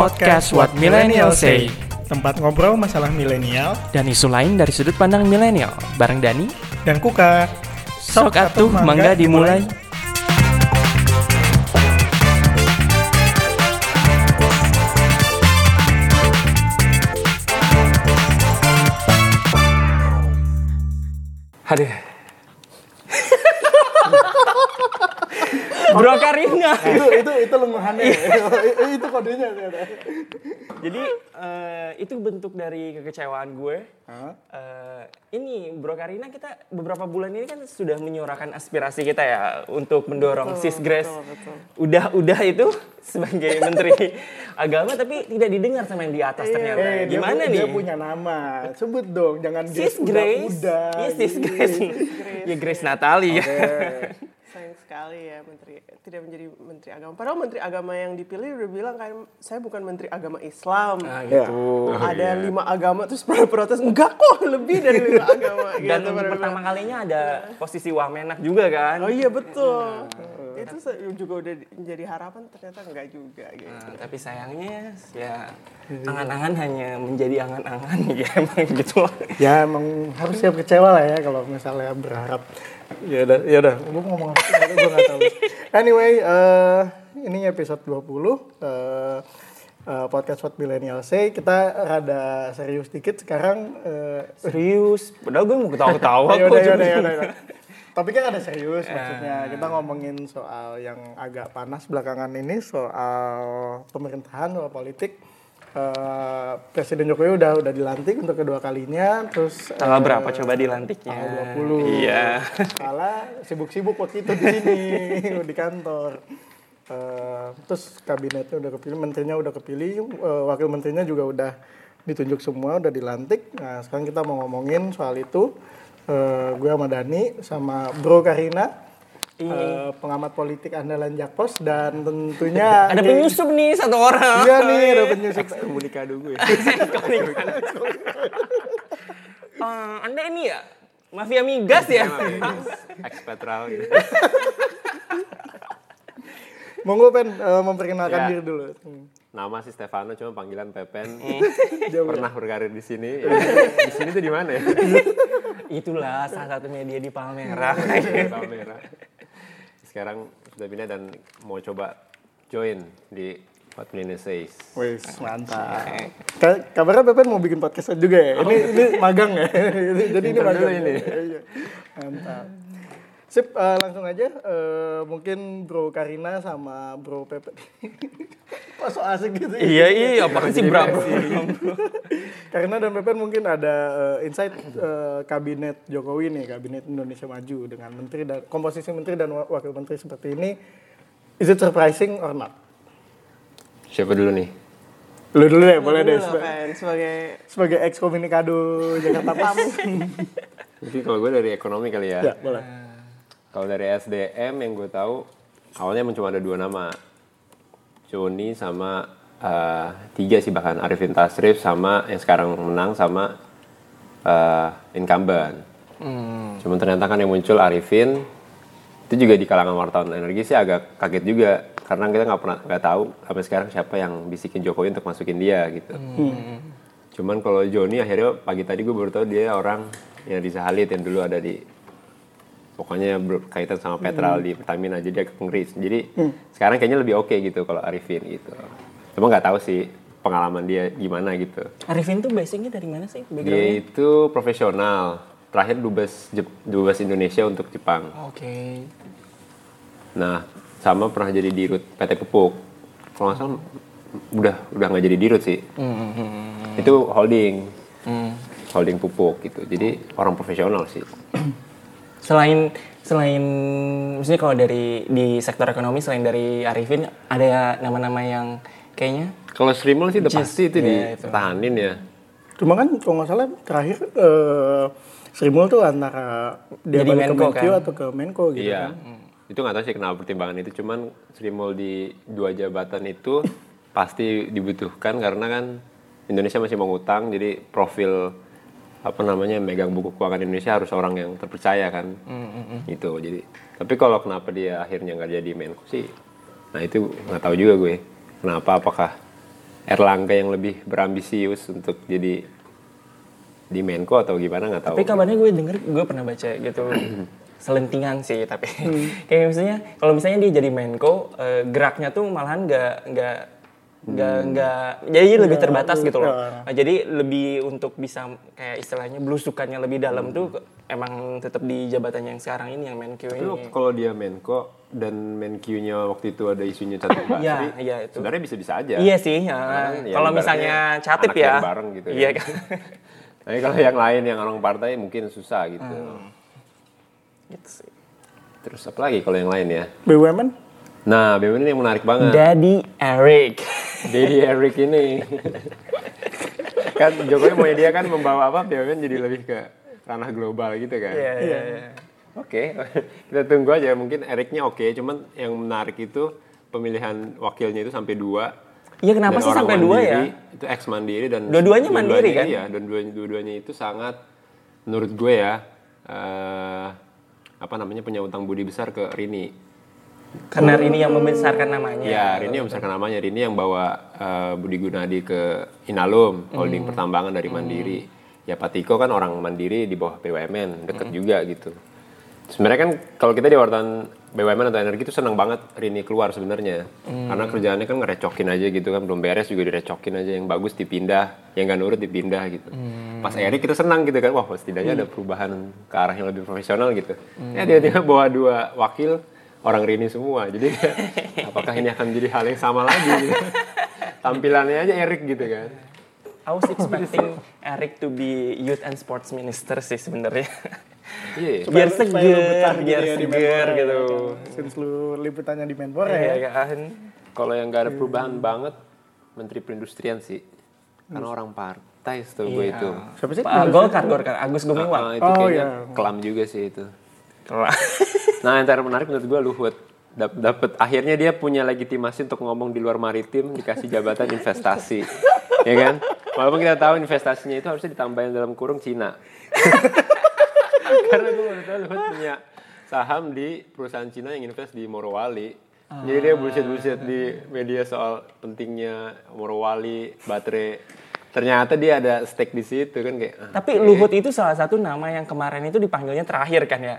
Podcast What Millennial Say Tempat ngobrol masalah milenial dan isu lain dari sudut pandang milenial bareng Dani. dan Kuka. Sok atuh mangga dimulai. Aduh. Bro Karina. itu itu itu lenguhannya. itu kodenya. Jadi eh, itu bentuk dari kekecewaan gue. Eh, ini Bro Karina kita beberapa bulan ini kan sudah menyuarakan aspirasi kita ya untuk mendorong sis Grace. Udah udah itu sebagai menteri agama tapi tidak didengar sama yang di atas ternyata. Eh, Gimana nih? Dia punya nama. Sebut dong, jangan Sis Grace udah. Iya sis Grace. Ya Grace Natali ya. Sayang sekali ya menteri tidak menjadi menteri agama. Padahal menteri agama yang dipilih udah bilang kan saya bukan menteri agama Islam. Nah, Ya. gitu. ada lima agama terus pada protes? Enggak kok lebih dari lima agama Dan gitu, pertama kalinya ada posisi Wamenak juga kan. oh iya betul itu juga udah di- jadi harapan ternyata enggak juga gitu Nah, tapi sayangnya ya angan-angan hanya menjadi angan-angan ya emang gitu lah. Ya emang harus siap kecewa lah ya kalau misalnya berharap. Ya udah, ya udah. Gue ngomong apa? Gue nggak tahu. Anyway, eh ini episode 20 eh eh, podcast What Millennial Say. Kita rada serius dikit sekarang. eh Serius, padahal gue mau ketawa-ketawa ya kok. udah, ya udah. Topiknya ada serius maksudnya. Kita ngomongin soal yang agak panas belakangan ini soal pemerintahan, soal politik. Eh, Presiden Jokowi udah udah dilantik untuk kedua kalinya, terus Tanggal eh, berapa coba dilantiknya? Tanggal 20. Iya. Salah sibuk-sibuk waktu itu di sini di kantor. Eh, terus kabinetnya udah kepilih, menterinya udah kepilih, eh, wakil menterinya juga udah ditunjuk semua, udah dilantik. Nah sekarang kita mau ngomongin soal itu. Eh, gue sama Dani sama Bro Karina, eh, pengamat politik andalan Jakpos dan tentunya Ada penyusup nih satu orang. Iya nih ada penyusup. komunikado gue. Eh, anda ini ya mafia migas ya? Ekspetral gitu. Monggo pen eh, memperkenalkan Ya. diri dulu. Hmm. Nama sih Stefano cuma panggilan Pepen. Ya. Pernah berkarir di sini. Ya, di sini tuh di mana ya? Itulah salah satu media di Palmerah. Di Palmera. Sekarang sudah pindah dan mau coba join di What Millennial Says. Wis, mantap. Ka- Kabarnya Pepen mau bikin podcast juga ya? Ini ini magang ya? Jadi ini magang. dulu ini. Iya. Mantap. Sip, eh, langsung aja. eh, mungkin Bro Karina sama Bro Pepen. Kok so asik gitu ya? iya iya, apaan sih bro? Karina dan Pepen mungkin ada eh, insight eh, kabinet Jokowi nih, kabinet Indonesia Maju dengan menteri dan komposisi menteri dan wa- wakil menteri seperti ini. Is it surprising or not? Siapa dulu nih? Lu dulu deh, boleh deh. Seba- kan, sebagai sebagai ex komunikado Jakarta Post. Mungkin kalau gue dari ekonomi kali ya. ya, boleh. Kalau dari SDM yang gue tahu awalnya cuma ada dua nama. Joni sama eh, tiga sih bahkan Arifin Tasrif sama yang sekarang menang sama eh, incumbent. Cuman ternyata kan yang muncul Arifin itu juga di kalangan wartawan energi sih agak kaget juga karena kita nggak pernah nggak tahu sampai sekarang siapa yang bisikin Jokowi untuk masukin dia gitu. Cuman kalau Joni akhirnya pagi tadi gue baru tahu dia orang yang di Sahalit yang dulu ada di pokoknya berkaitan sama petrol di Pertamina jadi agak ngeri. Jadi sekarang kayaknya lebih oke gitu kalau Arifin gitu. Cuma nggak tahu sih pengalaman dia gimana gitu. Arifin tuh basicnya dari mana sih? Dia itu profesional. Terakhir dubes Jep- dubes Indonesia untuk Jepang. Oke. Nah, sama pernah jadi dirut PT Pupuk. Kalau nggak salah udah udah nggak jadi dirut sih. Itu holding, Hmm. holding pupuk gitu. Jadi orang profesional sih. Selain selain maksudnya kalau dari di sektor ekonomi selain dari Arifin ada nama-nama yang kayaknya Kalau Srimul sih udah pasti itu ya, itu. dipertahanin ya. Cuma kan kalau nggak salah terakhir eh Sri Mul tuh antara dia Jadi balik ke Menko, Menkyu kan? atau ke Menko gitu Iya. kan. Itu nggak tahu sih kenapa pertimbangan itu. Cuman Srimul di dua jabatan itu pasti dibutuhkan karena kan Indonesia masih mengutang, jadi profil apa namanya megang buku keuangan Indonesia harus orang yang terpercaya kan, gitu. Jadi tapi kalau kenapa dia akhirnya nggak jadi Menko sih, nah itu nggak tahu juga gue. Kenapa? Apakah Erlangga yang lebih berambisius untuk jadi di Menko atau gimana nggak tahu. Tapi kabarnya gue denger, gue pernah baca gitu selentingan sih tapi Hmm. kayak misalnya kalau misalnya dia jadi Menko eh, geraknya tuh malahan nggak nggak nggak Hmm. nggak jadi lebih terbatas gitu loh ya. Nah, jadi lebih untuk bisa kayak istilahnya belusukannya lebih dalam tuh emang tetap di jabatannya yang sekarang ini yang Menko Tapi ini kalau dia Menko dan Menq-nya waktu itu ada isunya Catur Basri, Iya, iya, itu. sebenarnya bisa-bisa aja. iya sih ya. Kan, ya kalau misalnya Catip ya yang bareng gitu iya kan. kan Tapi kalau yang lain yang orang partai mungkin susah gitu. Hmm. gitu sih Terus apa lagi kalau yang lain ya? BUMN? Nah, BUMN ini yang menarik banget. Daddy Eric Daddy Eric ini. kan Jokowi mau dia kan membawa apa BUMN jadi lebih ke ranah global gitu kan. iya iya iya Oke, kita tunggu aja. Mungkin Ericnya oke, cuman yang menarik itu pemilihan wakilnya itu sampai dua. Iya, kenapa Dan sih sampai dua ya? mandiri, Itu ex mandiri dan Dua-duanya mandiri kan? Iya, dan dua- dua-duanya itu sangat menurut gue ya eh, apa namanya punya utang budi besar ke Rini. Karena ini yang membesarkan namanya Ya, Rini yang besarkan namanya. Rini yang bawa eh, Budi Gunadi ke Inalum, holding pertambangan dari Mandiri. Ya Pak Tiko kan orang Mandiri di bawah BUMN, deket juga gitu. Sebenarnya kan kalau kita di wartawan BUMN atau energi itu senang banget Rini keluar sebenarnya. Karena kerjaannya kan ngerecokin aja gitu kan, belum beres juga direcokin aja. Yang bagus dipindah, yang gak nurut dipindah gitu. Pas Erik kita senang gitu kan, wah setidaknya ada perubahan ke arah yang lebih profesional gitu. Ya dia-dia bawa dua wakil orang Rini semua. Jadi apakah ini akan jadi hal yang sama lagi gitu. Tampilannya aja Erik gitu kan. I was expecting Eric to be youth and sports minister sih sebenarnya. Iya. biar Supaya seger, gitu biar ya seger gitu. ya. Since lu liputannya di Menpora Iya ya. kan. Kalau yang gak ada perubahan banget, Menteri Perindustrian sih. Karena orang partai setahu gue Iya. itu. Siapa sih? Pak Golkar, Golkar, Agus Gumiwang. Ah, itu Oh, kayaknya iya. kelam juga sih itu. Kelar. Nah, yang termenarik menurut gue Luhut. Dap- Dapat akhirnya dia punya legitimasi untuk ngomong di luar maritim dikasih jabatan investasi. ya kan? Walaupun kita tahu investasinya itu harusnya ditambahin dalam kurung Cina. Karena gue baru tahu Luhut punya saham di perusahaan Cina yang invest di Morowali. Jadi dia bullshit-bullshit di media soal pentingnya Morowali, baterai. Ternyata dia ada stake di situ kan kayak. ah, Tapi Luhut itu salah satu nama yang kemarin itu dipanggilnya terakhir kan ya.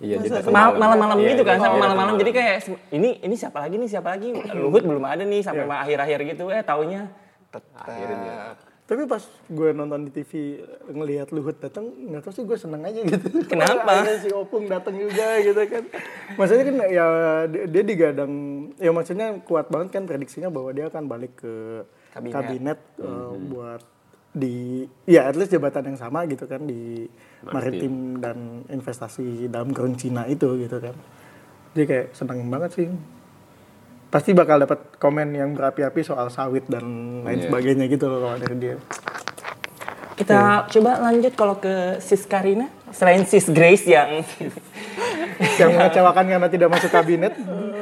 Iya, Malam-malam Iya, gitu kan, iya, sampai iya, malam-malam. datang Jadi kayak ini ini siapa lagi nih siapa lagi? Luhut belum ada nih sampai akhir-akhir gitu. Eh taunya tetap. Akhirnya. Tapi pas gue nonton di TV ngelihat Luhut datang, nggak tahu sih gue seneng aja gitu. Kenapa? Ada si Opung datang juga gitu kan. Maksudnya kan ya dia, digadang, ya maksudnya kuat banget kan prediksinya bahwa dia akan balik ke Kabinet. kabinet, eh, buat di ya at least jabatan yang sama gitu kan di maritim dan investasi dalam kurung Cina itu gitu kan. Jadi kayak seneng banget sih. Pasti bakal dapat komen yang berapi-api soal sawit dan lain Iya. sebagainya gitu loh kalau dari dia. Kita coba lanjut kalau ke Sis Karina. Selain Sis Grace yang yang mengecewakan karena tidak masuk kabinet.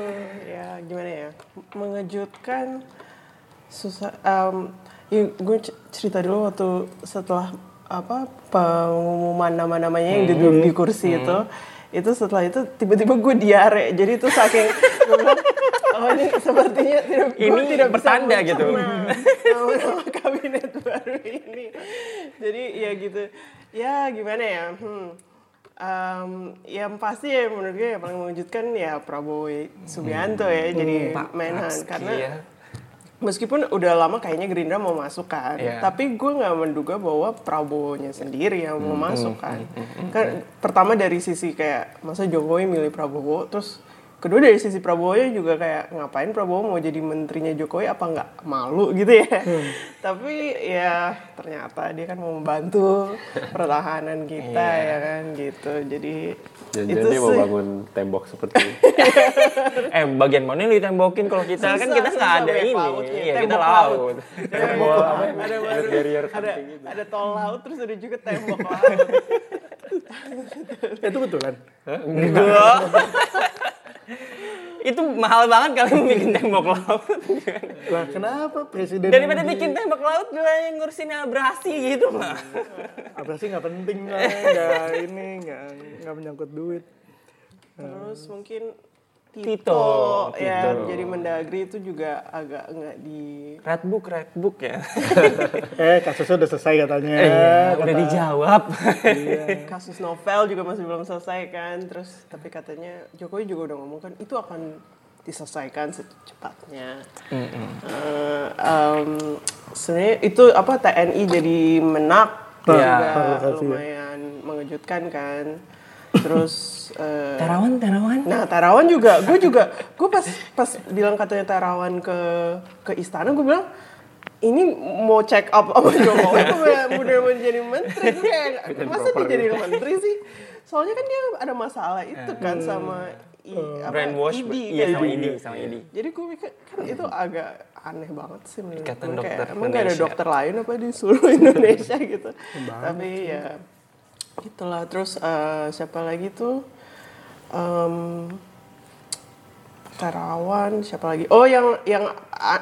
ya gimana ya mengejutkan susah um, ya, gue cerita dulu waktu setelah apa pengumuman nama-namanya yang duduk di kursi itu. Itu setelah itu tiba-tiba gue diare. Jadi itu saking gue bilang, oh ini sepertinya tidak gue Ini tidak bisa pertanda gitu. nama-nama kabinet baru ini. Jadi ya gitu. Ya gimana ya? Hmm. Um, yang pasti ya menurut gue yang paling mengejutkan ya Prabowo Subianto ya jadi Pak Menhan. Karena ya. Meskipun udah lama kayaknya Gerindra mau masuk kan Iya. tapi gue nggak menduga bahwa Prabowo-nya sendiri yang mau masuk kan kan pertama dari sisi kayak masa Jokowi milih Prabowo terus kedua dari sisi Prabowo juga kayak ngapain Prabowo mau jadi menterinya Jokowi apa nggak malu gitu ya tapi ya ternyata dia kan mau membantu pertahanan kita ya kan gitu jadi Jangan-jangan dia mau sih- bangun tembok seperti ini. eh bagian mana yang ditembokin kalau kita kan Susah, kita nggak ada ini. lautnya. Iya, kita laut. laut. Tembok laut. ada baru ada ada tol laut terus ada juga tembok laut Itu betulan. Enggak. Itu mahal banget kalian bikin tembok laut. Lah kenapa presiden Daripada di- bikin tembok laut gue yang ngurusin abrasi gitu mah. apa sih nggak penting lah, nggak ini nggak nggak menyangkut duit. terus mungkin Tito, Tito. ya jadi Mendagri itu juga agak enggak di Red book, red book ya. Eh kasusnya udah selesai katanya. Iya, udah dijawab. kasus novel juga masih belum selesai kan terus tapi katanya Jokowi juga udah ngomong kan itu akan diselesaikan secepatnya Eh, em, sebenarnya itu apa TNI jadi menak juga kasih ya. lumayan mengejutkan kan terus eh, Terawan, terawan. Nah, Tarawan juga, gue juga, gue pas pas bilang katanya Tarawan ke ke istana, gue bilang ini mau check up apa Jokowi udah mau jadi menteri? Gue kayak masa dia jadi menteri sih? Soalnya kan dia ada masalah itu kan sama i, apa, Brainwash. ID Iya, sama ID, sama ID. jadi gue pikir kan itu agak aneh banget sih menurut gue. Kayak, Dokter emang gak ada dokter lain apa di seluruh Indonesia gitu. Tapi ya gitulah terus eh, siapa lagi tuh Em, Terawan siapa lagi oh yang yang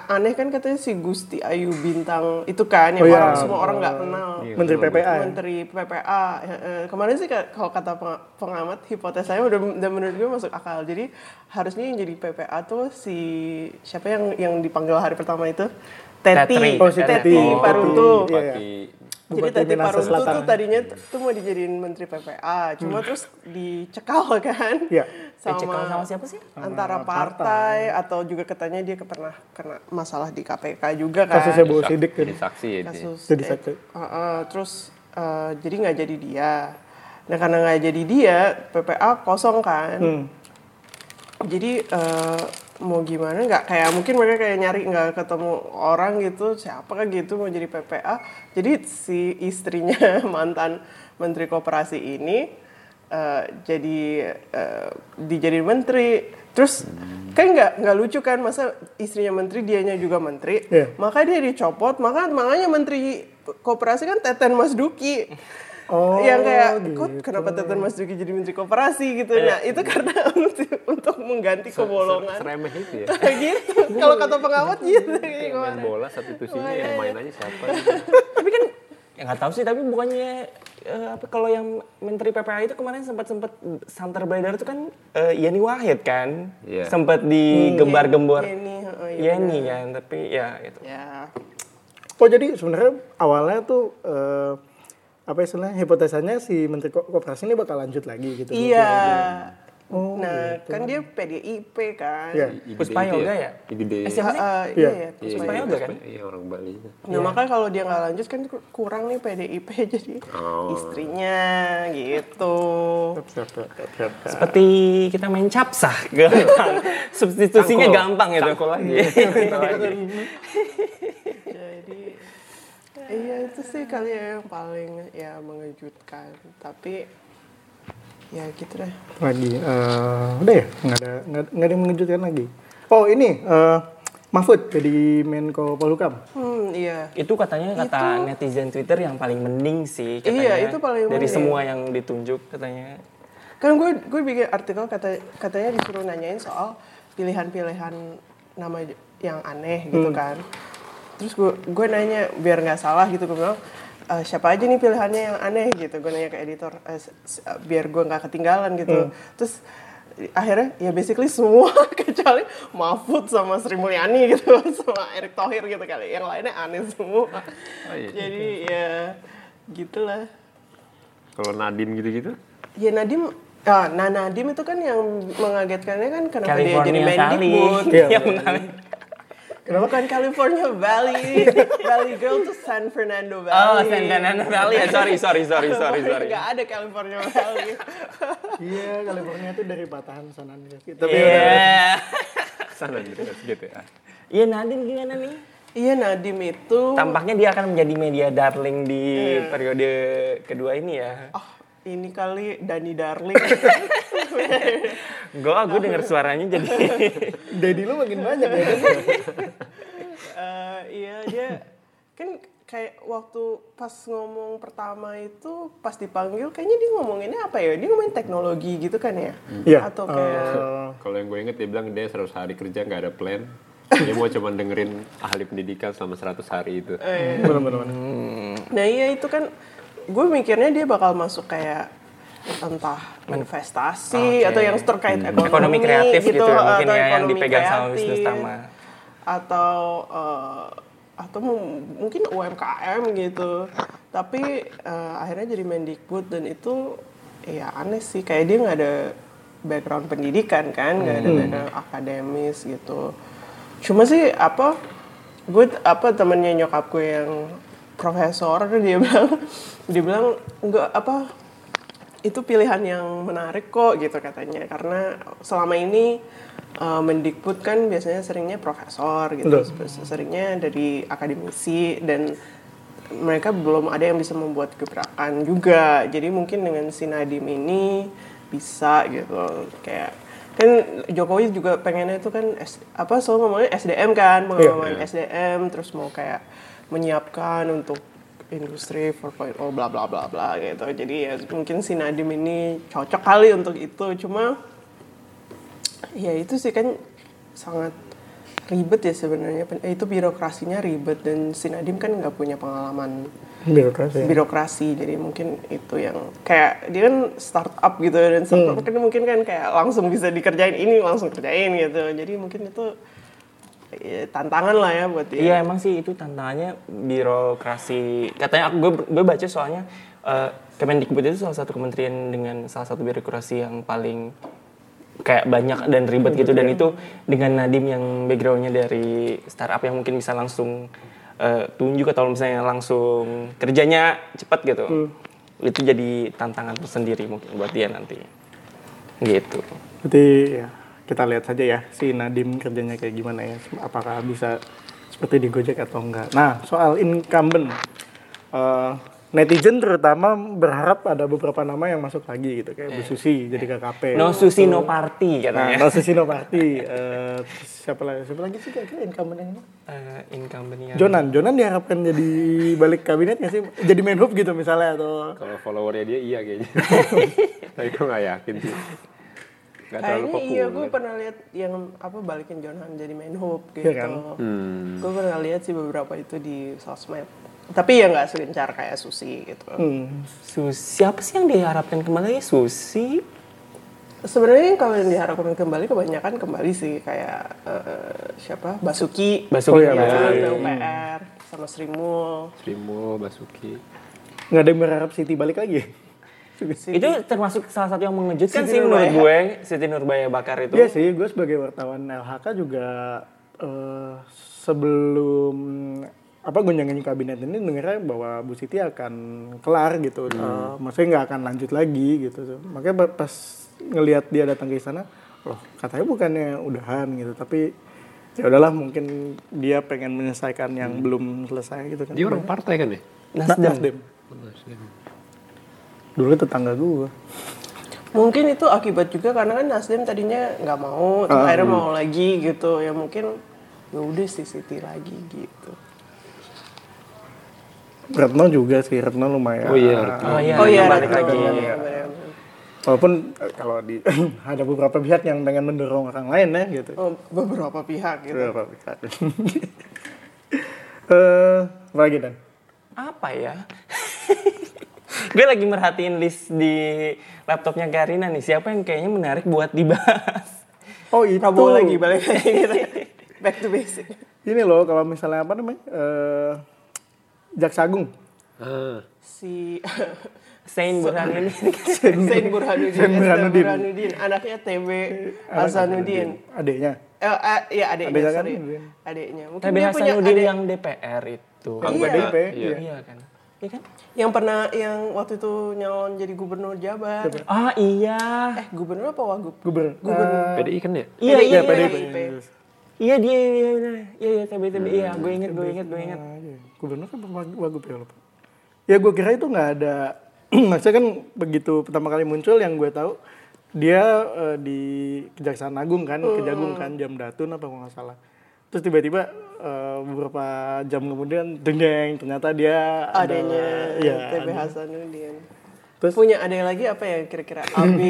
aneh kan katanya si Gusti Ayu Bintang itu kan yang Oh, iya. orang semua orang nggak kenal Menteri PPA. ya? Menteri PPA Ya, eh, kemarin sih ka- kalau kata peng- pengamat hipotesanya udah, udah menurut gue masuk akal jadi harusnya yang jadi PPA tuh si siapa yang yang dipanggil hari pertama itu Teti Tetri. Oh, si Teti Teti. Paruntu Iya, iya. Bupati jadi Minahasa Paruntu Selatan. tuh tadinya tuh mau dijadiin menteri PPA, cuma terus dicekal kan Iya. Dicekal sama, sama siapa sih? antara partai, atau juga katanya dia pernah kena masalah di KPK juga kan. Kasusnya Bu Sidik jadi kan. saksi ya dia. Kasus Jadi eh, saksi. uh, uh, terus uh, jadi nggak jadi dia. Nah karena nggak jadi dia, PPA kosong kan. Hmm. Jadi eh, mau gimana nggak kayak mungkin mereka kayak nyari nggak ketemu orang gitu siapa kan gitu mau jadi PPA. Jadi si istrinya mantan Menteri Koperasi ini eh, jadi eh, dijadiin menteri. Terus kan nggak nggak lucu kan masa istrinya menteri dianya juga menteri. Iya. Maka dia dicopot. Maka makanya Menteri Koperasi kan Teten Mas Duki Oh, yang kayak gitu. kok kenapa Teten Mas Duki jadi menteri koperasi? gitu. Nah itu karena untuk, untuk mengganti kebolongan Seremeh itu ya. gitu. Kalau kata pengamat gitu. Kayak main bola satu tusinya yang main aja siapa. tapi kan ya nggak tahu sih tapi bukannya eh, apa kalau yang menteri PPA itu kemarin sempat sempat santer beredar itu kan eh, Yeni Wahid kan? Iya. sempat digembar-gembor Yeni, oh iya Yeni kan tapi ya itu ya. Oh jadi sebenarnya awalnya tuh eh, apa istilahnya hipotesanya si Menteri Ko- Koperasi ini bakal lanjut lagi gitu. iya Oh, nah kan dia PDIP kan Iya. Puspa Yoga ya? IGD. Eh, siapa sih? Ah, ah, Iya. iya ya Puspa Yoga kan? Iya orang Bali. Nah, makanya kalau dia nggak lanjut kan kurang nih PDIP jadi Oh. istrinya gitu. Seperti kita main capsah gampang substitusinya Cangkul. gampang gitu. Cangkul lagi. Jadi iya itu sih kali ya yang paling ya mengejutkan. Tapi ya gitu deh. Lagi, eh, udah ya? Nggak ada, nggak, nggak ada yang mengejutkan lagi. Oh ini, eh, Mahfud jadi Menko Polhukam. Hmm iya. itu katanya kata netizen Twitter yang paling mending sih katanya Iya, itu paling dari mending. semua yang ditunjuk katanya Kan gue gue bikin artikel kata katanya disuruh nanyain soal pilihan-pilihan nama yang aneh gitu kan. Terus gue gue nanya biar nggak salah gitu gue bilang "Eh, siapa aja nih pilihannya yang aneh gitu. Gue nanya ke editor "Eh, s- biar gue nggak ketinggalan gitu. Terus akhirnya ya basically semua kecuali Mahfud sama Sri Mulyani gitu sama Erick Thohir gitu kali. Yang lainnya aneh semua. iya. Jadi ya gitulah. Kalau Nadim gitu-gitu? Ya Nadim, ah, nah Nadim itu kan yang mengagetkannya kan kenapa dia jadi California Mendikbud. Iya, yang mengalami Bukan California Valley, Valley Girl tuh San Fernando Valley. oh San Fernando Valley ya sorry sorry sorry sorry sorry Gak ada California Valley. Iya, California itu dari Patahan San Andreas. Tapi Iya. udah- Sana gitu gitu ya. Iya Nadine gimana nih? iya Nadim itu. Tampaknya dia akan menjadi media darling di Iya. periode kedua ini ya. Oh, ini kali Dani Darling. Gue gue denger suaranya jadi Daddy lu makin banyak ya. Eh, iya dia kan kayak waktu pas ngomong pertama itu pas dipanggil kayaknya dia ngomonginnya apa ya? Dia ngomongin teknologi gitu kan ya? Iya. Atau kayak Eh, Kalau yang gue inget dia bilang dia 100 hari kerja nggak ada plan. Dia mau cuma dengerin ahli pendidikan selama 100 hari itu. bener-bener. Nah iya itu kan gue mikirnya dia bakal masuk kayak entah investasi atau yang terkait ekonomi, Ekonomi kreatif gitu ya, mungkin ya, yang dipegang sama kreatif, Wisnu Tama. atau eh, atau mu- mungkin UMKM gitu. Tapi eh, akhirnya jadi Mendikbud dan itu ya aneh sih. Kayak dia nggak ada background pendidikan kan nggak ada background akademis gitu. Cuma sih apa gue apa temennya nyokap gue yang profesor dia bilang dia bilang nggak apa itu pilihan yang menarik kok gitu katanya. Karena selama ini uh, Mendikbud kan biasanya seringnya profesor gitu Betul. seringnya dari akademisi dan mereka belum ada yang bisa membuat gebrakan juga. Jadi mungkin dengan si Nadiem ini bisa gitu kayak kan Jokowi juga pengennya itu kan S- apa selalu ngomongnya SDM kan pengembangan SDM terus mau kayak menyiapkan untuk industri 4.0 bla bla bla bla gitu. Jadi ya mungkin si Nadiem ini cocok kali untuk itu. Cuma ya itu sih kan sangat ribet ya sebenarnya. Eh, itu birokrasinya ribet dan si Nadiem kan nggak punya pengalaman birokrasi. ya. birokrasi. Jadi mungkin itu yang kayak dia kan startup gitu dan startup kan mungkin kan kayak langsung bisa dikerjain ini langsung kerjain gitu. Jadi mungkin itu ya, tantangan lah ya buat dia Iya emang sih itu tantangannya birokrasi. Katanya aku gue, gue baca soalnya eh, Kemendikbud itu salah satu kementerian dengan salah satu birokrasi yang paling kayak banyak dan ribet gitu dan itu dengan Nadim yang backgroundnya dari startup yang mungkin bisa langsung eh, tunjuk atau misalnya langsung kerjanya cepat gitu. Itu jadi tantangan tersendiri mungkin buat dia nanti. Gitu. Berarti ya kita lihat saja ya si Nadim kerjanya kayak gimana ya. Apakah bisa seperti di Gojek atau enggak. Nah soal incumbent. eh, netizen terutama berharap ada beberapa nama yang masuk lagi gitu. Kayak Bu Susi jadi KKP. No susi no party Nah, katanya. no Susi no party. Eh, terus siapa lagi? Siapa lagi sih kira-kira incumbent yang ini? Eh, incumbent-nya. Jonan, Jonan diharapkan jadi balik kabinet nggak sih? Jadi menhub gitu misalnya atau Kalau followernya dia iya kayaknya. Tapi gue nggak yakin sih. Nggak terlalu Kayaknya populer. iya, gue pernah lihat yang apa balikin John Han jadi Menhub gitu. Iya kan? Hmm. Gue pernah lihat sih beberapa itu di sosmed. Tapi ya nggak segencar kayak Susi gitu. Hmm. Susi, siapa sih yang diharapkan kembali? Susi. Sebenarnya kalau yang diharapkan kembali kebanyakan kembali sih kayak eh, siapa Basuki, Basuki Oh iya, ya. PUPR sama Sri Mul. Srimo, Basuki. Nggak ada yang berharap Siti balik lagi? Itu termasuk salah satu yang mengejutkan Siti sih menurut gue. Siti Nurbaya Bakar itu. Iya sih, gue sebagai wartawan LHK juga eh, sebelum apa gonjang kabinet ini dengarnya bahwa Bu Siti akan kelar gitu, Eh, maksudnya nggak akan lanjut lagi gitu. Makanya pas ngelihat dia datang ke sana, loh katanya bukannya udahan gitu, tapi ya udahlah mungkin dia pengen menyelesaikan yang belum selesai gitu kan. Dia orang partai kan ya? Na- Nasdem. Nasdem. Dulu tetangga gue. Mungkin itu akibat juga karena kan Nasdem tadinya nggak mau, terus akhirnya mau lagi gitu. Ya mungkin ya udah sih Siti lagi gitu. Retno juga sih, Retno lumayan. Oh iya, Retno. Oh iya, oh iya, Retno. lagi. Iya, bener. Walaupun eh, kalau di ada beberapa pihak yang pengen mendorong orang lain ya gitu. Oh, beberapa pihak gitu. Beberapa pihak. Eh, apa lagi dan? Apa ya? gue lagi merhatiin list di laptopnya Karina nih. Siapa yang kayaknya menarik buat dibahas? Oh itu. Prabowo lagi balik lagi gitu. Back to basic. Ini loh kalau misalnya apa namanya? Eh, Jaksa Agung. Ah, Si Sain Burhanuddin. Zain Burhanuddin, Esther Burhanuddin. Burhanuddin, anaknya TB Hasanuddin. Adiknya. Eh, eh, iya adiknya, Adiknya kan? Adiknya. Mungkin TB Hasanuddin yang DPR itu. Anggota Iya. DP. Iya. Iya. Iya kan? Iya kan? yang pernah yang waktu itu nyalon jadi gubernur Jabar. Ah iya. Eh, gubernur apa wagub? Gubernur. PDI kan ya? Iya iya PDIP. iya. Iya dia iya benar. Iya iya TB TB. Iya gue inget gue inget gue inget. Iya. Gubernur kan wag- wagub ya lupa. Ya gue kira itu nggak ada. Maksudnya kan begitu pertama kali muncul yang gue tahu dia eh, di Kejaksaan Agung kan, Kejagung kan jam datun apa kalau nggak salah. Terus tiba-tiba eh, beberapa jam kemudian dengeng ternyata dia ada- Adanya Iya. TB. Hasanuddin. Terus Punya ada lagi apa ya kira-kira AB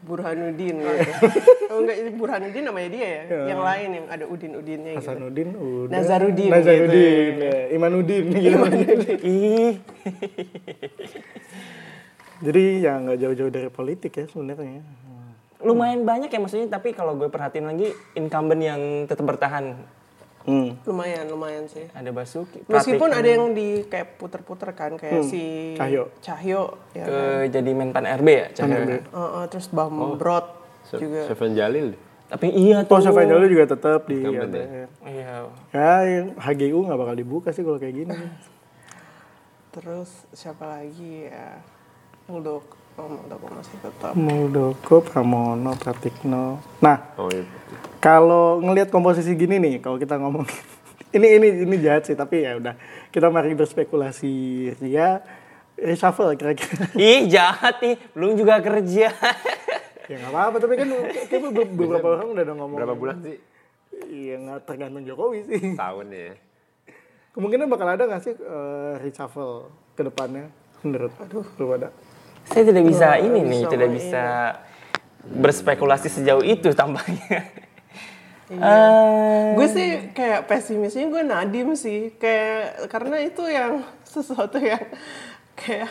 Burhanuddin gitu. Oh enggak itu Burhanuddin namanya dia ya. Yang lain yang ada Udin-Udinnya gitu. Hasanuddin udah. Nazaruddin Nazaruddin. ya. Imanuddin gitu. Ih. Jadi ya nggak jauh-jauh dari politik ya sebenarnya. Lumayan banyak ya maksudnya, tapi kalau gue perhatiin lagi incumbent yang tetap bertahan. Hmm. Lumayan, lumayan sih. Ada Basuki. Meskipun ada yang di kayak puter-puter kan kayak si Cahyo. Cahyo ya. ke jadi Menpan RB ya, Cahyo. Uh, uh, terus Bambrot Se- juga. Sefan Jalil. Tapi iya tuh. Oh, Sofyan Jalil juga tetap di ada- ya? Iya. Ya, yang HGU nggak bakal dibuka sih kalau kayak gini. Terus siapa lagi ya? Muldoko, oh, Muldoko masih tetap. Muldoko, Pramono, Pratikno. Nah, Oh iya. kalau ngelihat komposisi gini nih, kalau kita ngomong ini ini ini jahat sih, tapi ya udah kita mari berspekulasi ya reshuffle kira-kira. Ih jahat nih, belum juga kerja. ya nggak apa-apa, tapi kan kayak beberapa orang udah ada ngomong. Berapa bulan sih? Iya nggak tergantung Jokowi sih. Tahun ya. Kemungkinan bakal ada nggak sih eh, reshuffle ke depannya? Menurut lu ada? Saya tidak bisa Oh, ini nih, tidak main. bisa berspekulasi sejauh itu tampaknya. Iya. Eh, Gue sih kayak pesimisnya gue Nadim sih, kayak karena itu yang sesuatu yang kayak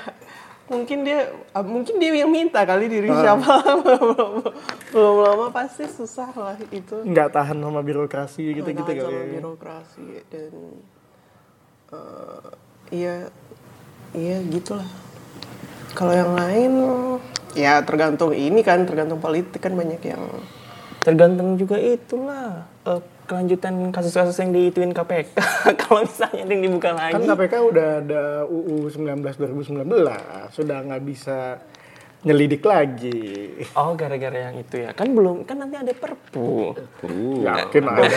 mungkin dia ah, mungkin dia yang minta kali diri siapa belum belum lama pasti susah lah itu Nggak tahan sama birokrasi gitu-gitu Tahan kali sama ya. birokrasi dan eh, iya iya gitulah kalau yang lain ya tergantung ini kan tergantung politik kan banyak yang tergantung juga itulah eh, kelanjutan kasus-kasus yang diituin KPK. Kalau misalnya yang dibuka lagi. Kan KPK udah ada UU 19 2019, sudah nggak bisa nyelidik lagi. Oh, gara-gara yang itu ya. Kan belum, kan nanti ada perpu. Yakin ada.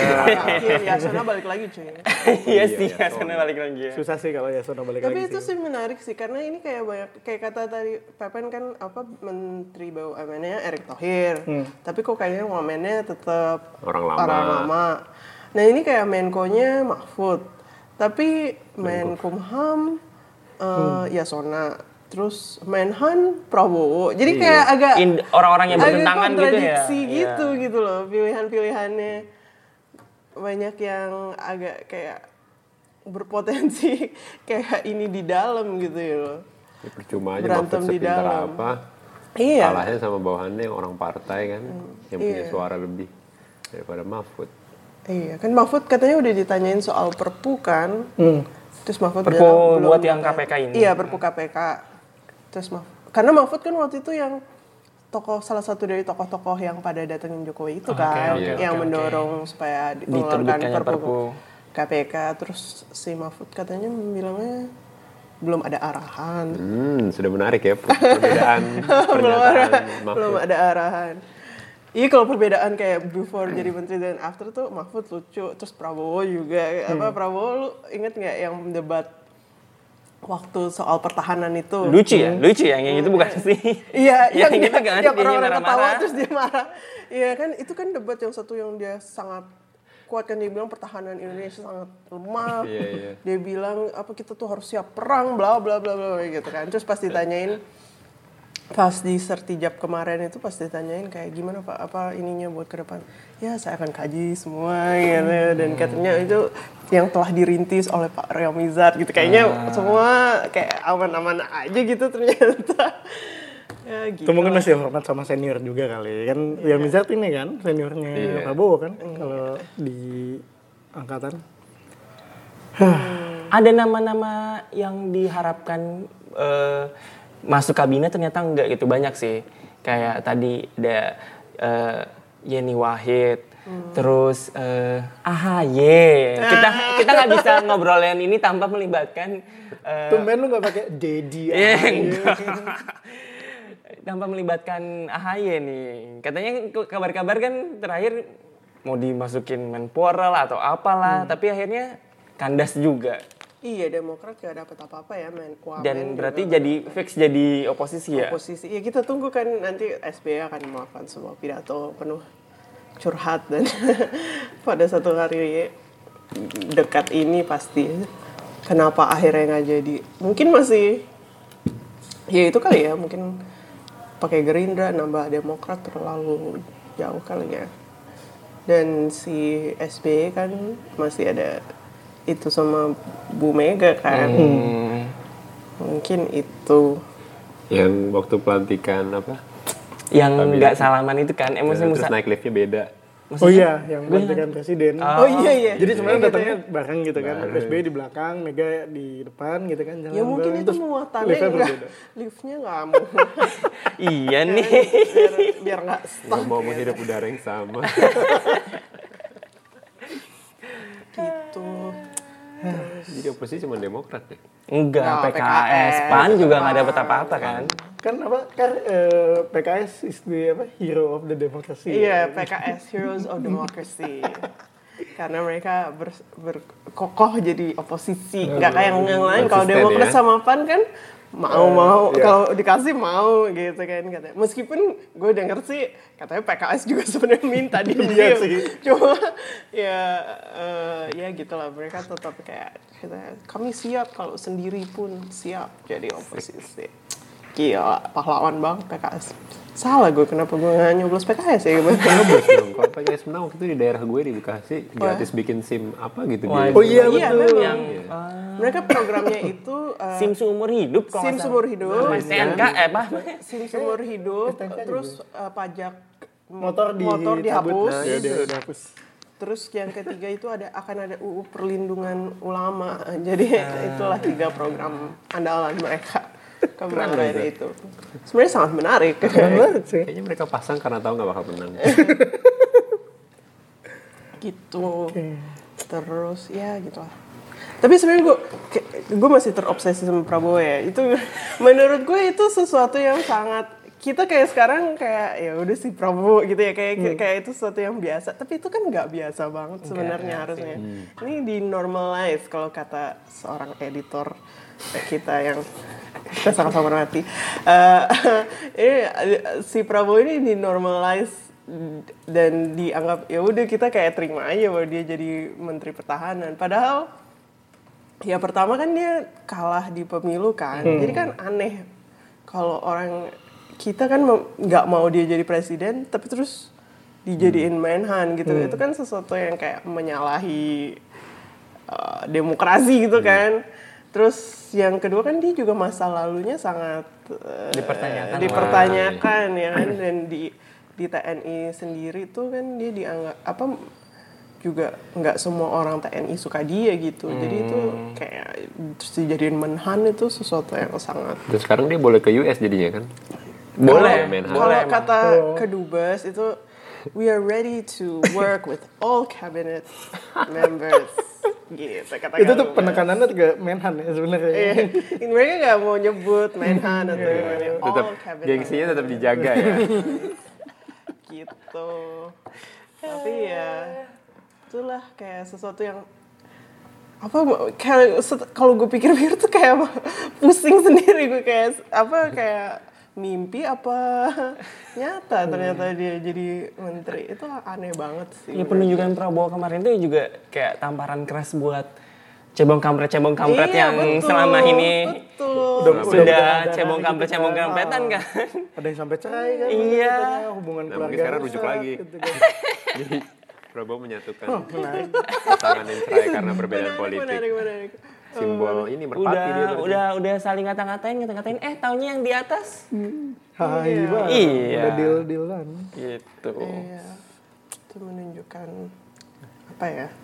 akhir ya sana balik lagi cuy Iya sih, ya, sana balik lagi ya. Susah sih kalau ya sono balik Tapi lagi itu sih. menarik sih karena ini kayak banyak kayak kata tadi Pepen kan apa Menteri BUMN-nya Erick Thohir. Tapi kok kayaknya wamennya tetap Orang lama. lama. Nah, ini kayak Menko-nya Mahfud. Tapi Menkumham eh Yasona terus Menhan Prabowo. Jadi kayak agak In- orang-orang yang bertentangan gitu ya. kontradiksi Iya. gitu gitu loh pilihan-pilihannya banyak yang agak kayak berpotensi kayak ini di dalam gitu ya loh. Ya, percuma aja Berantem di dalam. apa. Iya. Kalahnya sama bawahannya orang partai kan. Yang punya Iya. suara lebih daripada Mahfud. Iya, kan Mahfud katanya udah ditanyain soal perpu kan. Terus Mahfud Perpu bilang, belum buat yang. KPK ini. Iya, perpu KPK. Terus Mahfud, karena Mahfud kan waktu itu yang tokoh salah satu dari tokoh-tokoh yang pada datengin Jokowi itu kan, oke, yang oke, mendorong supaya dikeluarkan Diterbitkannya perpu, perpu. KPK. Terus si Mahfud katanya bilangnya belum ada arahan. Hmm, sudah menarik ya per- perbedaan pernyataan Mahfud. belum ada arahan. Iya kalau perbedaan kayak before jadi menteri dan after tuh Mahfud lucu, terus Prabowo juga apa Prabowo lu inget nggak yang debat waktu soal pertahanan itu? Lucu ya, lucu ya. Yang itu bukan sih. Iya, yang, yang, itu kan yang orang-orang ketawa terus dia marah. Iya kan itu kan debat yang satu yang dia sangat kuat kan dia bilang pertahanan Indonesia sangat lemah. Iya, iya. Dia bilang apa kita tuh harus siap perang bla bla bla bla gitu kan. Terus pas ditanyain pas di sertijab kemarin itu pas ditanyain kayak gimana pak? Apa ininya buat ke depan? Ya saya akan kaji semua gitu. Dan katanya itu yang telah dirintis oleh Pak Riamizat gitu. Kayaknya semua kayak aman-aman aja gitu ternyata. Ya gitu. Itu mungkin masih hormat sama senior juga kali. Kan ya Mizat ini kan seniornya Iya. Prabowo kan kalau di angkatan. Ada nama-nama yang diharapkan eh, masuk kabinet ternyata enggak gitu banyak sih. Kayak tadi ada eh, Yeni Wahid, terus eh, AHY. Kita kita nggak bisa ngobrolin ini tanpa melibatkan eh, Tumben lu nggak pakai Dedi. Iya, tanpa melibatkan AHY nih. Katanya kabar-kabar kan terakhir mau dimasukin Menpora lah atau apalah, tapi akhirnya kandas juga. Iya Demokrat gak dapet apa-apa ya men Wamen Dan juga berarti jadi fix jadi oposisi ya? oposisi. Ya kita tunggu kan nanti SBY akan melakukan sebuah pidato penuh curhat dan pada satu hari dekat ini pasti kenapa akhirnya nggak jadi. Mungkin masih ya itu kali ya mungkin pakai Gerindra nambah Demokrat terlalu jauh kali ya. Dan si SBY kan masih ada itu sama Bu Mega kan Hmm. mungkin itu Yang waktu pelantikan apa? Yang nggak salaman itu kan, emosi terus Musa. naik liftnya beda. Oh iya, yang pelantikan presiden. Oh iya iya. Jadi sebenarnya datangnya bareng gitu kan. SBY di belakang, Mega di depan gitu kan. Jalan Ya mungkin bareng, itu muatannya liftnya enggak, liftnya nggak mau, Iya nih. biar biar nggak stuck mau menghirup udara yang sama. gitu. Jadi oposisi cuma Demokrat deh. Enggak, Nggak, PKS. PKS. PAN juga nggak dapat apa-apa kan. Kan apa? Kan eh, PKS is the apa? Hero of the democracy. Iya, PKS Heroes of Democracy. Karena mereka ber, berkokoh jadi oposisi, nggak kayak yang, yang lain. Kalau Demokrat ya. sama PAN kan mau mau iya. kalau dikasih mau gitu kan katanya. Meskipun gue denger sih katanya PKS juga sebenarnya minta Iya sih. Cuma ya eh, ya gitulah mereka tetap kayak kami siap kalau sendiri pun siap jadi oposisi. Gila, pahlawan banget PKS. Salah gue kenapa gue nggak nyoblos PKS ya gimana? Nyoblos dong. Kalau PKS menang waktu itu di daerah gue di Bekasi gratis bikin SIM apa gitu Wah, dia. Oh iya Iya, betul. memang. Yang Mereka programnya itu uh, SIM seumur hidup kalau SIM seumur hidup, STNK eh apa? SIM seumur hidup, terus uh, pajak Motor di motor dihapus. Nah, iya, dia dihapus. Terus yang ketiga itu ada akan ada UU perlindungan ulama. Jadi itulah tiga program andalan mereka kemarin itu. Sebenarnya sangat menarik. Menarik sih. Kayaknya mereka pasang karena tahu nggak bakal menang. gitu. Terus ya gitu lah. Tapi sebenarnya gue gue masih terobsesi sama Prabowo ya. Itu menurut gue itu sesuatu yang sangat kita kayak sekarang kayak ya udah sih Prabowo gitu ya kayak kayak itu sesuatu yang biasa. Tapi itu kan nggak biasa banget sebenarnya harusnya. Ini di normalize kalau kata seorang editor kita yang kita sama-sama hormati. Eh, ini si Prabowo ini di normalize dan dianggap ya udah kita kayak terima aja bahwa dia jadi menteri pertahanan. Padahal ya pertama kan dia kalah di pemilu kan. Jadi kan aneh kalau orang kita kan nggak mau dia jadi presiden tapi terus dijadiin Menhan gitu. Itu kan sesuatu yang kayak menyalahi uh, demokrasi gitu kan terus yang kedua kan dia juga masa lalunya sangat uh, Dipertanyakan. dipertanyakan ya kan dan di di TNI sendiri tuh kan dia dianggap apa juga nggak semua orang TNI suka dia gitu jadi itu kayak terus dijadiin menhan itu sesuatu yang sangat Terus sekarang dia boleh ke US jadinya kan? Boleh, Kalau kalau boleh. emang. kata kedubes itu we are ready to work with all cabinet members gitu kata Itu tuh penekanannya ke Menhan ya sebenarnya. Iya. Ini mereka nggak mau nyebut menhan atau gimana Tetap all cabinet gengsinya tetap dijaga ya. gitu tapi ya itulah kayak sesuatu yang apa kayak kalau gue pikir-pikir tuh kayak pusing sendiri gue kayak apa kayak mimpi apa nyata ternyata dia jadi menteri itu aneh banget sih Ya penunjukan Prabowo kemarin itu juga kayak tamparan keras buat cebong kampret cebong kampret Iya, yang betul, selama ini betul. Udah- sudah udah cebong gitu kampret kan. cebong kampretan Ah. kan. Ada yang sampai cerai kan? Iya. Hubungan Nah, keluarga mungkin sekarang rujuk lagi. gitu kan. Jadi Prabowo menyatukan menarik. pasangan yang cerai karena perbedaan menarik, politik. menarik, menarik. Simbol ini merpati Udah dia berarti. udah udah saling ngata-ngatain ngata-ngatain eh taunya yang di atas. Hai banget. Iya. Udah deal dealan. Gitu. Iya, itu menunjukkan apa ya?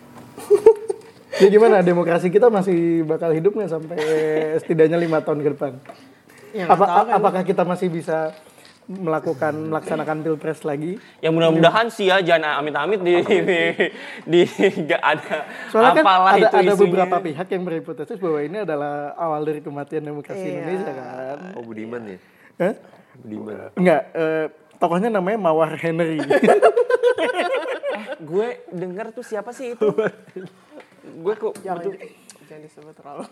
Jadi gimana demokrasi kita masih bakal hidup nggak sampai setidaknya lima tahun ke depan? Ya, Apa, kan. apakah kita masih bisa melakukan melaksanakan pilpres lagi? Ya mudah-mudahan sih ya jangan amit-amit di di, di gak ada Soalnya kan apalah ada, itu ada isunya. beberapa pihak yang berhipotesis bahwa ini adalah awal dari kematian demokrasi Iya. Indonesia kan? Oh Budiman ya? Hah? Budiman. Enggak, eh, tokohnya namanya Mawar Henry. gue denger tuh siapa sih itu? gue kok jangan jangan disebut terlalu.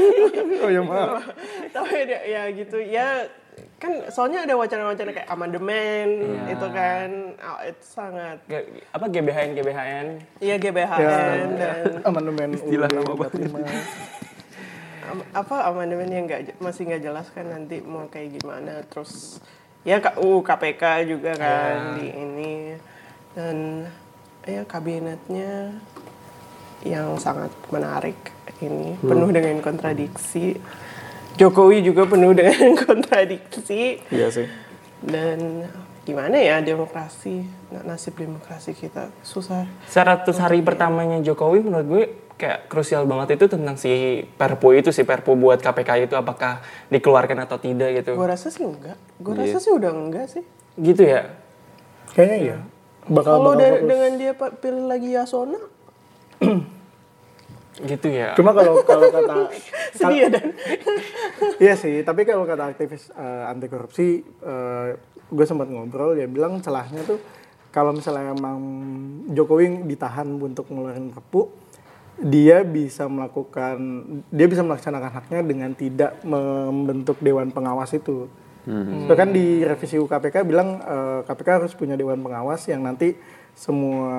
oh ya maaf. Tapi ya gitu. Ya kan soalnya ada wacana-wacana kayak amandemen itu kan. Oh, itu sangat. Ge- apa GBHN GBHN iya GBHN Ya, dan amandemen Istilah UUD lama banget. 45. am- apa amandemen yang nggak masih nggak jelas kan nanti mau kayak gimana. Terus ya UU KPK juga kan di ini. Dan ya kabinetnya yang sangat menarik ini penuh dengan kontradiksi Jokowi juga penuh dengan kontradiksi Iya sih. dan gimana ya demokrasi nasib demokrasi kita susah 100 hari pertamanya Jokowi menurut gue kayak krusial banget itu tentang si Perpu itu si Perpu buat KPK itu apakah dikeluarkan atau tidak gitu. gue rasa sih enggak gue Iya. rasa sih udah enggak sih Gitu ya. Kayaknya iya. Bakal kalau bakal dengan dia pilih lagi Yasona Gitu ya. Cuma kalau kalau kata sedih ya dan Iya sih, tapi kalau kata aktivis eh, anti korupsi, eh, gue sempat ngobrol, dia bilang celahnya tuh kalau misalnya emang Jokowi ditahan untuk ngeluarin perpu, dia bisa melakukan, dia bisa melaksanakan haknya dengan tidak membentuk dewan pengawas itu. Bahkan di revisi UKPK bilang eh, KPK harus punya dewan pengawas yang nanti semua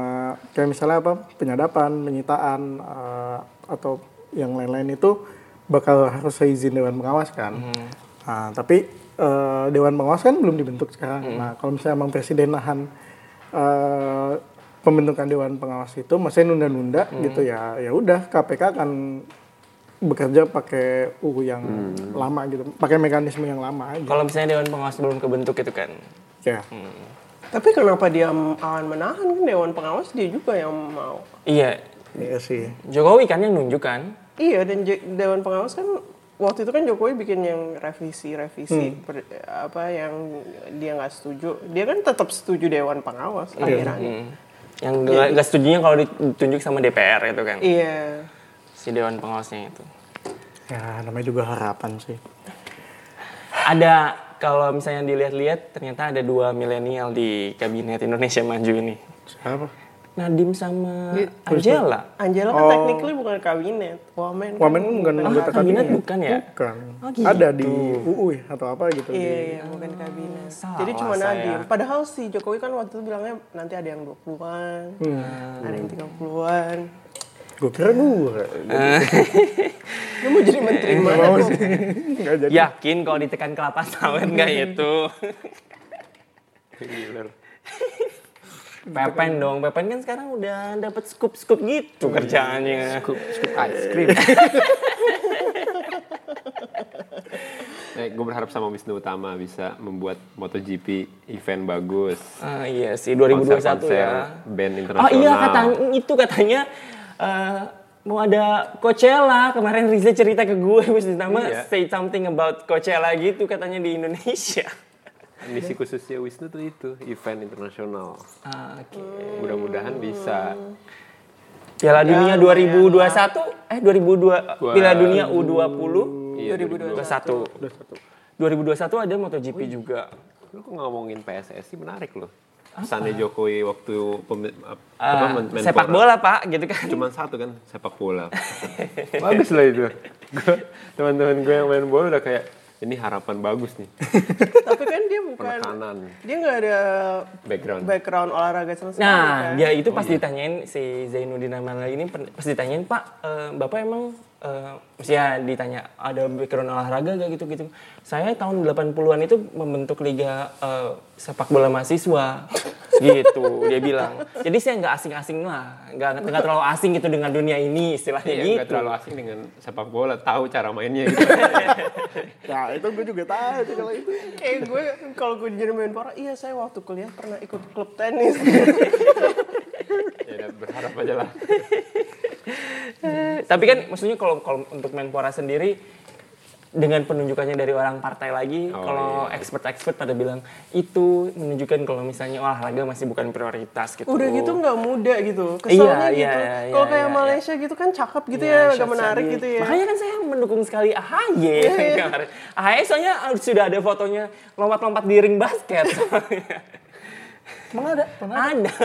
kayak misalnya apa penyadapan, penyitaan eh, atau yang lain-lain itu bakal harus seizin dewan pengawas kan. Nah, tapi eh, dewan pengawas kan belum dibentuk sekarang. Nah, kalau misalnya emang presiden nahan eh, pembentukan dewan pengawas itu, maksudnya nunda-nunda gitu ya, ya udah KPK akan bekerja pakai UU yang lama gitu, pakai mekanisme yang lama aja. Kalau misalnya Dewan Pengawas belum kebentuk itu kan. Ya. Tapi kenapa dia akan menahan kan dewan pengawas dia juga yang mau Iya. Iya sih. Jokowi kan yang nunjuk kan. iya dan J- dewan pengawas kan waktu itu kan Jokowi bikin yang revisi revisi Hmm. per- apa yang dia nggak setuju dia kan tetap setuju dewan pengawas akhirnya Hmm. Yang nggak nggak setujunya kalau ditunjuk sama DPR itu kan. iya Si Dewan Pengawasnya itu. Ya, namanya juga harapan sih. Ada kalau misalnya dilihat-lihat ternyata ada dua milenial di kabinet Indonesia Maju ini. Siapa? Nadim sama Angela. Angela kan technically bukan kabinet wamen. Wamen kan bukan anggota kabinet kabinet. bukan ya? Bukan. Oh, gitu. Ada di UU ya, atau apa gitu. Iya, di- iya, bukan kabinet. salah Jadi cuma saya. Nadiem. Padahal si Jokowi kan waktu itu bilangnya nanti ada yang 20-an, Hmm. ada yang 30-an. Gue kira gue. Lu mau jadi menteri mana? Mau sih. Jadi. Yakin kalau ditekan kelapa sawit nggak itu? Pepen dong, Pepen kan sekarang udah dapat scoop-scoop gitu kerjaannya. Scoop, scoop ice cream. eh, gue berharap sama Wisnu Utama bisa membuat MotoGP event bagus. Ah, iya sih 2021 Konser-konser ya. band Oh internasional. iya katanya itu katanya eh, mau ada Coachella kemarin Riza cerita ke gue Wisnu Tama Iya. say something about Coachella gitu katanya di Indonesia. Misi khususnya Wisnu tuh itu event internasional. Ah, Oke. Mudah-mudahan bisa. Piala Ya, Dunia 2021 eh 2002 Piala Dunia U20 Iya, 2021. 2021 ada MotoGP juga. Lu kok ngomongin PSSI menarik loh. Pesannya Jokowi waktu pemi- Ah, apa, men- Menpora. sepak bola Pak gitu kan. Cuman satu kan sepak bola. bagus lah itu. Teman-teman gue yang main bola udah kayak ini harapan bagus nih. Tapi kan dia bukan, Penekanan dia nggak ada background. background olahraga sama sekali Nah, kan. dia itu pas ditanyain si Zainuddin Amali ini pas ditanyain Pak, eh, Bapak emang eh ya ditanya ada background olahraga gak gitu-gitu. Saya tahun 80-an itu membentuk liga eh, sepak bola mahasiswa. gitu, dia bilang. Jadi saya nggak asing-asing lah, nggak nggak terlalu asing gitu dengan dunia ini istilahnya Iya, gitu. nggak terlalu asing dengan sepak bola, tahu cara mainnya gitu. Nah, itu gue juga tahu kalau itu. Kayak gue kalau gue jadi main para, iya saya waktu kuliah pernah ikut klub tenis. ya udah, berharap aja lah. Tapi kan maksudnya kalau kalau untuk Menpora sendiri dengan penunjukannya dari orang partai lagi, Oh, kalau expert-expert pada bilang itu menunjukkan kalau misalnya olahraga masih bukan prioritas gitu. Udah gitu nggak muda gitu. Iya, Keselnya iya, gitu. iya, kalau iya, kayak iya. Malaysia gitu kan cakep gitu Iya, ya, agak menarik Sadiq. gitu ya. Makanya kan saya mendukung sekali AHY kemarin. AHY soalnya sudah ada fotonya lompat-lompat di ring basket. Emang ada? Pernah? ada.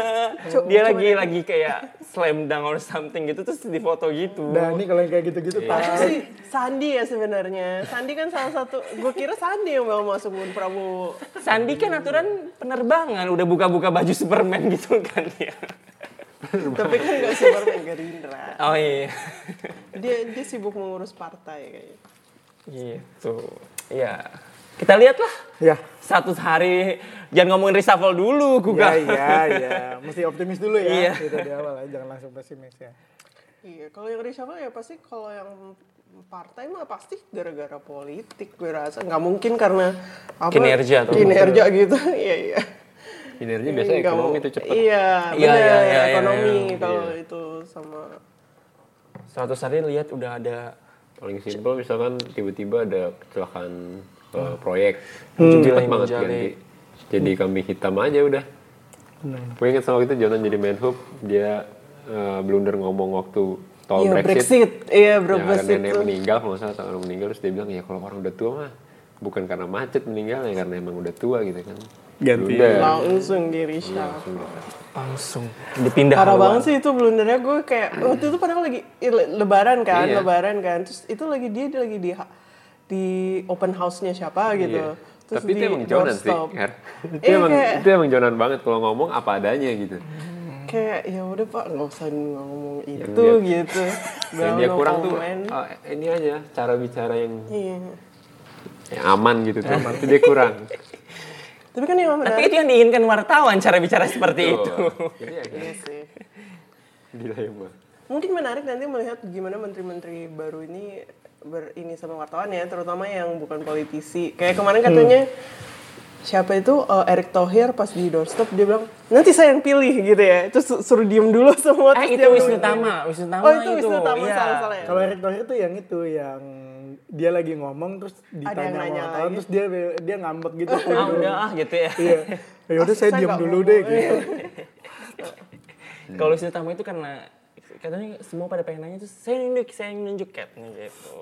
Dia lagi lagi kayak slam dunk or something gitu terus di foto gitu. Nah, ini kalau yang kayak gitu-gitu Itu tahu. sih Sandi ya sebenarnya. Sandi kan salah satu, gue kira Sandi yang mau masuk Bun Prabowo. Sandi kan aturan penerbangan udah buka-buka baju Superman gitu kan ya. Tapi kan nggak Superman Gerindra. Oh iya. Dia dia sibuk mengurus partai kayaknya. Gitu. Ya. Kita lihat lah. Ya. Satu hari jangan ngomongin reshuffle dulu, Ya, Kuga. iya, iya. Mesti optimis dulu ya. Iya. Itu di awal ya, jangan langsung pesimis ya. Iya, kalau yang reshuffle ya pasti kalau yang partai mah pasti gara-gara politik gue rasa nggak mungkin karena apa Kinerja atau kinerja gitu iya iya Kinerja biasanya Nggak ekonomi itu cepet. iya Iya, benar iya, iya, ekonomi iya, kalau itu sama Suatu hari lihat udah ada Paling simpel misalkan tiba-tiba ada kecelakaan eh, proyek. Hmm. Cepet banget ganti. Jadi kambing hitam aja udah. Gue inget sama itu Jonan jadi Menhub, dia eh, blunder ngomong waktu tol iya Brexit. Brexit iya bro ada Brexit nenek tuh. meninggal kalau nggak salah orang meninggal terus dia bilang ya kalau orang udah tua mah bukan karena macet meninggal ya karena emang udah tua gitu kan Ganti. Blunder. langsung di reshuffle langsung dipindah Parah haluan. banget sih itu blundernya gue kayak waktu itu padahal lagi lebaran kan, Iya. lebaran kan. Terus itu lagi dia, dia lagi di di open house-nya siapa gitu. Iya. Terus tapi itu emang Jonan sih itu Iya, emang kayak- itu emang Jonan banget kalau ngomong apa adanya gitu Kayak ya udah Pak, nggak usah ngomong itu dia- gitu. yang dia kurang tuh ah, ini aja cara bicara yang, Iya. yang aman gitu tuh itu dia kurang Tapi kan yang Tapi itu yang diinginkan wartawan cara bicara seperti itu. Iya, kan? Iya sih. Gila ya, Mbak. Mungkin menarik nanti melihat gimana menteri-menteri baru ini berini sama wartawan ya, terutama yang bukan politisi. Kayak kemarin katanya siapa itu eh, Erick Thohir pas di doorstep dia bilang nanti saya yang pilih gitu ya. Terus su- suruh diem dulu semua. Eh itu Wisnu bilang, Tama, Wisnu Tama Oh itu Wisnu Tama Iya. ya. Kalau Erick Thohir itu yang itu yang dia lagi ngomong terus ditanya sama lagi. terus dia dia ngambek gitu. Ah udah ah gitu ya. Iya. Ya udah saya Saya diam nggak dulu deh gitu. Kalau Wisnu Tama itu karena katanya semua pada pengen nanya terus saya yang nunjuk, saya yang nunjuk katanya gitu.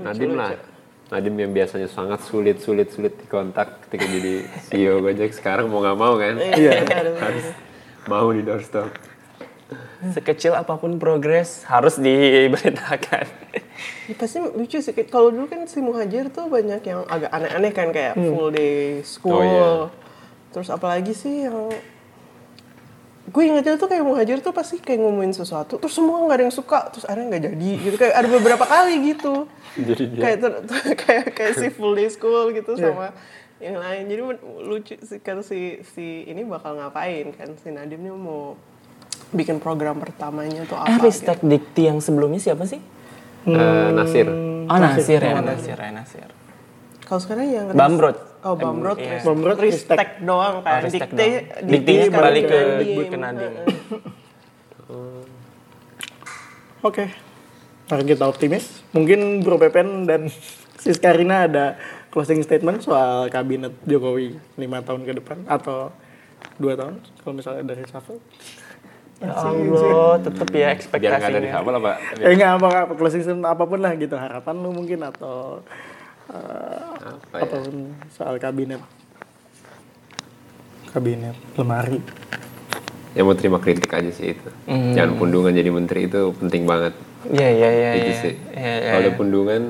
Nadim lah Nadim yang biasanya sangat sulit sulit sulit dikontak ketika jadi CEO Gojek sekarang mau nggak mau kan Iya. harus mau di doorstop Sekecil Sekecil apa pun progres harus diberitakan. Ya, pasti lucu sih. Kalau dulu kan si Muhajir tuh banyak yang agak aneh-aneh kan kayak full day school. Oh, iya. Terus apalagi sih yang gue ingetnya tuh kayak Muhajir tuh pasti kayak ngomongin sesuatu terus semua nggak ada yang suka terus akhirnya nggak jadi gitu. Kayak ada beberapa kali gitu. Jadi dia. Kayak ter- kayak kayak si full day school gitu sama yang lain. Jadi lucu sih kan si si ini bakal ngapain kan? Si Nadim nih mau bikin program pertamanya tuh apa Ah, gitu. Dikti yang sebelumnya siapa sih? eh, Nasir. Oh Nasir ya, Nasir. Ya, Nasir. Kalau sekarang yang Bamrot. Oh, Bamrot, Iya. Ristek. Bamrot, Ristek. Ristek doang kan. Oh, Ristek Dikte, doang. Diktinya kembali ke Nadiem. ke Nadiem. Oke. Mari kita optimis. Mungkin Bro Pepen dan Sis Karina ada closing statement soal kabinet Jokowi lima tahun ke depan atau dua tahun kalau misalnya dari shuffle. Ya Allah, tetep ya biar nggak ada di ekspektasinya. apa lah pak Eh enggak apa, apa closing statement apa pun lah gitu harapan lu mungkin atau eh, apa ya apa pun soal kabinet. Kabinet lemari. ya mau terima kritik aja sih itu jangan pundungan jadi menteri itu penting banget Iya, iya, iya. itu iya. sih Iya, iya, kalau iya. ada pundungan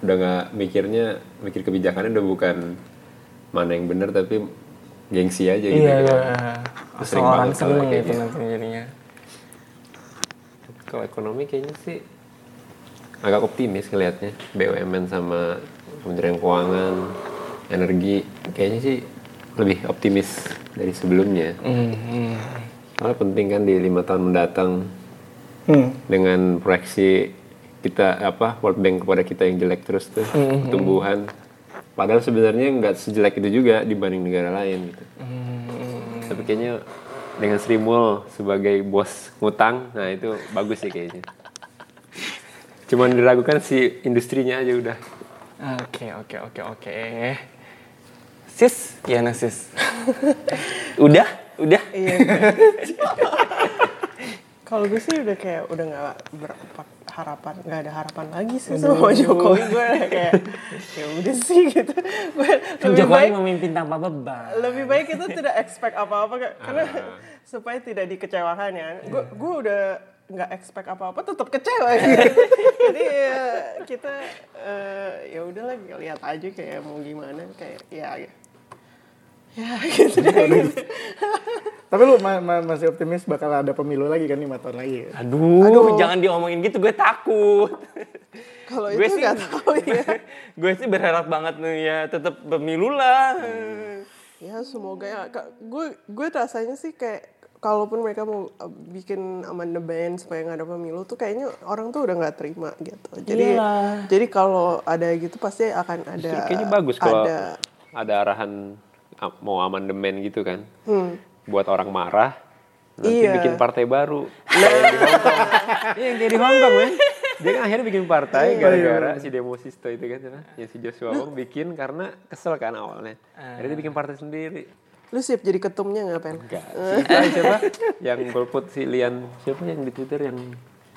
udah nggak mikirnya mikir kebijakannya udah bukan mana yang benar tapi gengsi aja gitu Iya, kan. iya. Itu Asal sering orang banget kalau seneng kayak gitu nanti jadinya. kalau ekonomi kayaknya sih agak optimis ngelihatnya BUMN sama Kementerian Keuangan energi kayaknya sih lebih optimis dari sebelumnya. Hmm, hmm. Soalnya penting kan di lima tahun mendatang Hmm. dengan proyeksi kita apa World Bank kepada kita yang jelek terus tuh pertumbuhan. Padahal sebenarnya nggak sejelek itu juga dibanding negara lain gitu. Tapi kayaknya dengan Sri Mul sebagai bos ngutang nah itu bagus sih kayaknya. Cuman diragukan si industrinya aja udah Oke, oke, oke, oke. Sis, ya sis. udah, udah. Iya. Kalau gue sih udah kayak udah nggak berharapan, nggak ada harapan lagi sih sama Jokowi. Gue kayak ya udah sih gitu. Gue Kan lebih Jokowi baik memimpin tanpa beban. lebih baik kita tidak expect apa-apa karena supaya tidak dikecewakan ya. Gue gue udah nggak expect apa-apa tetap kecewa gitu. Jadi ya, kita eh, ya udahlah lihat aja kayak mau gimana kayak ya ya, ya gitu deh. gitu. Tapi lu ma- ma- masih optimis bakal ada pemilu lagi kan lima tahun lagi. Aduh, jangan diomongin gitu, gue takut. Kalau gue itu sih nggak tahu ya. gue sih berharap banget nih ya tetap pemilu lah. Ya semoga ya. Gue gue rasanya sih kayak kalaupun mereka mau uh, bikin amandemen supaya nggak ada pemilu tuh kayaknya orang tuh udah nggak terima gitu. Jadi Iyalah. jadi kalau ada gitu pasti akan ada Justru kayaknya bagus kalau ada ada, arahan a- mau amandemen gitu kan. Buat orang marah, nanti Hmm. Iya. bikin partai baru. Kayak di Hong Kong. Iya, yang kayak di Hong Kong, men. Dia kan akhirnya bikin partai Iya. gara-gara si demo Sisto itu kan, apa? yang si Joshua Wong bikin karena kesel kan awalnya. Ah. Akhirnya dia bikin partai sendiri. Lu siap jadi ketumnya nggak pen? Enggak. Siapa, siapa? yang golput si Lian, siapa yang di Twitter yang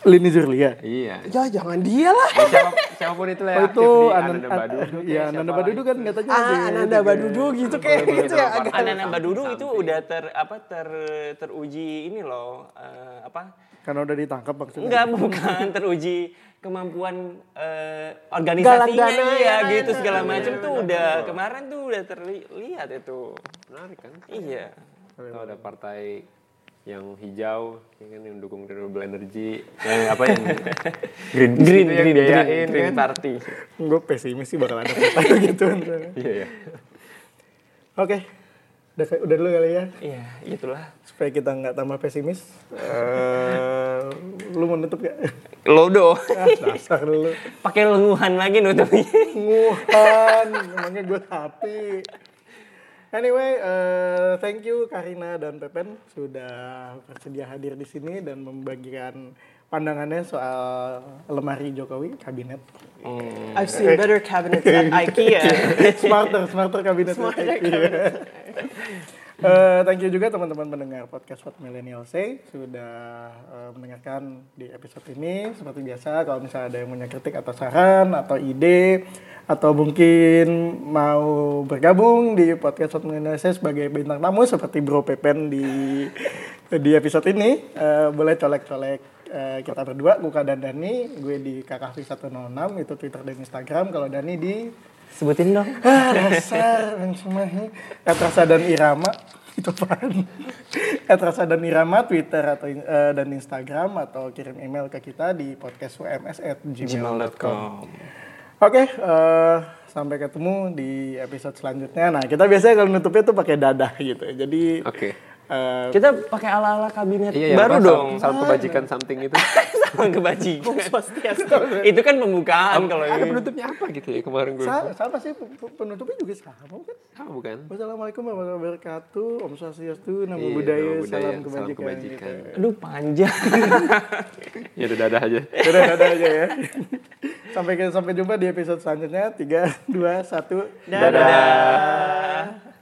Lini Zurlia. Iya. Ya jangan dia lah. Ya, siapa, siapa pun itu lah Oh, yang itu aktif di Anan, Ananda Badudu. Iya, Ananda Badudu kan katanya Ah, di- Ananda Badudu gitu kayak gitu ya. Anak-anak Badudu itu udah ter apa ter teruji ini loh eh, apa Karena udah ditangkap maksudnya. Enggak, bukan teruji kemampuan eh, organisasinya Galang iya ya, gitu ya. segala macam tuh udah kemarin tuh udah terlihat itu. Menarik kan? Iya. Atau ada partai yang hijau, ya kan yang dukung renewable energy, yang apa yang green Green itu yang green biayain green, green kan? party. Gue pesimis sih bakal ada partai gitu. Iya ya. Oke. Udah, udah dulu kali ya. Iya, gitulah. Supaya kita nggak tambah pesimis. Eh, lu mau nutup gak? Lodo. ah, dasar dulu. Pakai lenguhan lagi nutupnya. Nguhan, emangnya gue happy. Anyway, eh, thank you Karina dan Pepen sudah bersedia hadir di sini dan membagikan pandangannya soal lemari Jokowi kabinet. I've seen better cabinets at IKEA. smarter, smarter kabinet. Iya. Eh, thank you juga teman-teman pendengar podcast What Millennial Say sudah eh, mendengarkan di episode ini. Seperti biasa, kalau misalnya ada yang punya kritik atau saran atau ide atau mungkin mau bergabung di podcast What Millennial Say sebagai bintang tamu seperti Bro Pepen di di episode ini, eh, boleh colek-colek eh, kita berdua, Kuka dan Dani. Gue di KKV106 itu Twitter dan Instagram. Kalau Dani di Sebutin dong. Ah, dasar Benzemahi. Etrasa dan Irama itu apaan? Etrasa dan Irama Twitter atau eh, dan Instagram atau kirim email ke kita di podcastums@gmail.com. gmail.com. Oke, eh, sampai ketemu di episode selanjutnya. Nah, kita biasanya kalau nutupnya tuh pakai dadah gitu. Jadi Oke. Eh, Kita pakai ala-ala kabinet Iya, baru apa, dong. Saat kebajikan something itu. Sama kebajikan. itu kan pembukaan kalau Ada penutupnya apa gitu ya kemarin gue. sa- sama sih penutupnya juga sama kan? Sama bukan? Wassalamualaikum warahmatullahi wabarakatuh. Om Swastiastu, Namo Iya, Buddhaya, Namo Buddhaya, salam salam kebajikan. kebajikan. gitu. Aduh panjang. Ya udah dadah aja. Dadah, dadah aja ya. sampai sampai jumpa di episode selanjutnya. Tiga, dua, satu. Dadah.